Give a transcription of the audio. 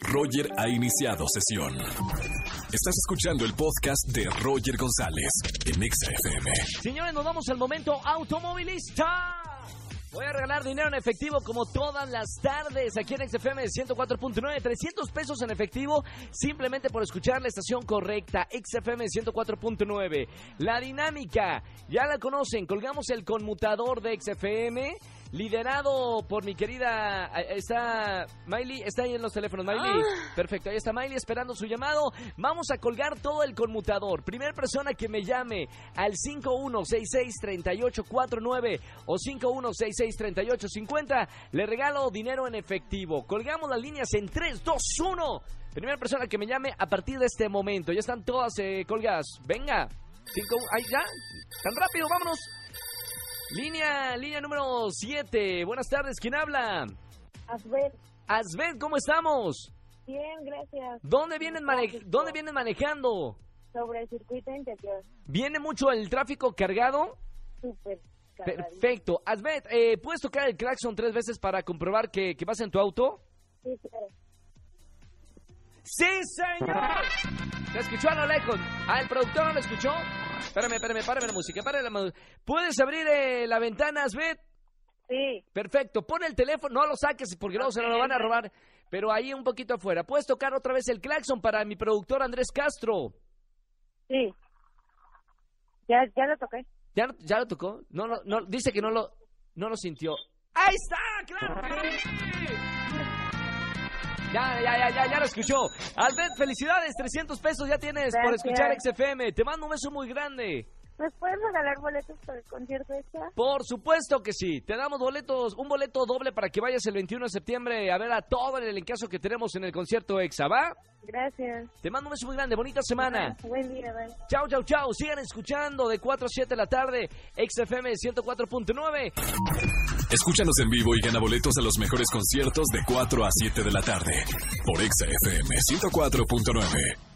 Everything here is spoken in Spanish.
Roger ha iniciado sesión. Estás escuchando el podcast de Roger González en XFM. Señores, nos vamos al momento automovilista. Voy a regalar dinero en efectivo como todas las tardes aquí en XFM 104.9. 300 pesos en efectivo simplemente por escuchar la estación correcta. XFM 104.9. La dinámica, ya la conocen. Colgamos el conmutador de XFM liderado por mi querida. Está. Miley, está ahí en los teléfonos. Miley. Perfecto, ahí está Miley esperando su llamado. Vamos a colgar todo el conmutador. Primera persona que me llame al 5166-3849 o 5166-3850, le regalo dinero en efectivo. Colgamos las líneas en 3, 2, 1. Primera persona que me llame a partir de este momento. Ya están todas eh, colgadas. Venga. Cinco, ahí ya. Tan rápido, vámonos. Línea, línea número 7. Buenas tardes, ¿quién habla? Asbel, Asbel, ¿cómo estamos? bien, gracias. ¿Dónde vienen, mane- ¿Dónde vienen manejando? Sobre el circuito interior, ¿Viene mucho el tráfico cargado? súper. Perfecto. Asbel, eh, ¿puedes tocar el claxon tres veces para comprobar que, que vas en tu auto? Sí, claro. ¡Sí, señor! ¿Se escuchó a lo lejos? ¿Ah, el productor no lo escuchó? Espérame, espérame, párame la música, párame la música. ¿Puedes abrir eh, la ventana, Asbel? Sí, Perfecto, pon el teléfono, no lo saques porque luego se lo van a robar, pero ahí un poquito afuera. ¿Puedes tocar otra vez el claxon para mi productor Andrés Castro? sí. Ya, ya lo toqué. ¿Ya, lo- ya lo tocó? No, no, no, dice que no lo, no lo sintió. ¡Ahí está! ¡Claro que sí! Ya, ya, ya, ya, ya lo escuchó. Albert, felicidades, 300 pesos ya tienes por escuchar XFM. Te mando un beso muy grande. ¿Me pueden regalar boletos para el concierto extra? Por supuesto que sí. Te damos boletos, un boleto doble para que vayas el 21 de septiembre a ver a todo el elencazo que tenemos en el concierto EXA, ¿va? Gracias. Te mando un beso muy grande, bonita semana. Buen día, bye. Chao, chao, chao. Sigan escuchando de 4 a 7 de la tarde, XFM 104.9. Escúchanos en vivo y gana boletos a los mejores conciertos de 4 a 7 de la tarde por XFM 104.9.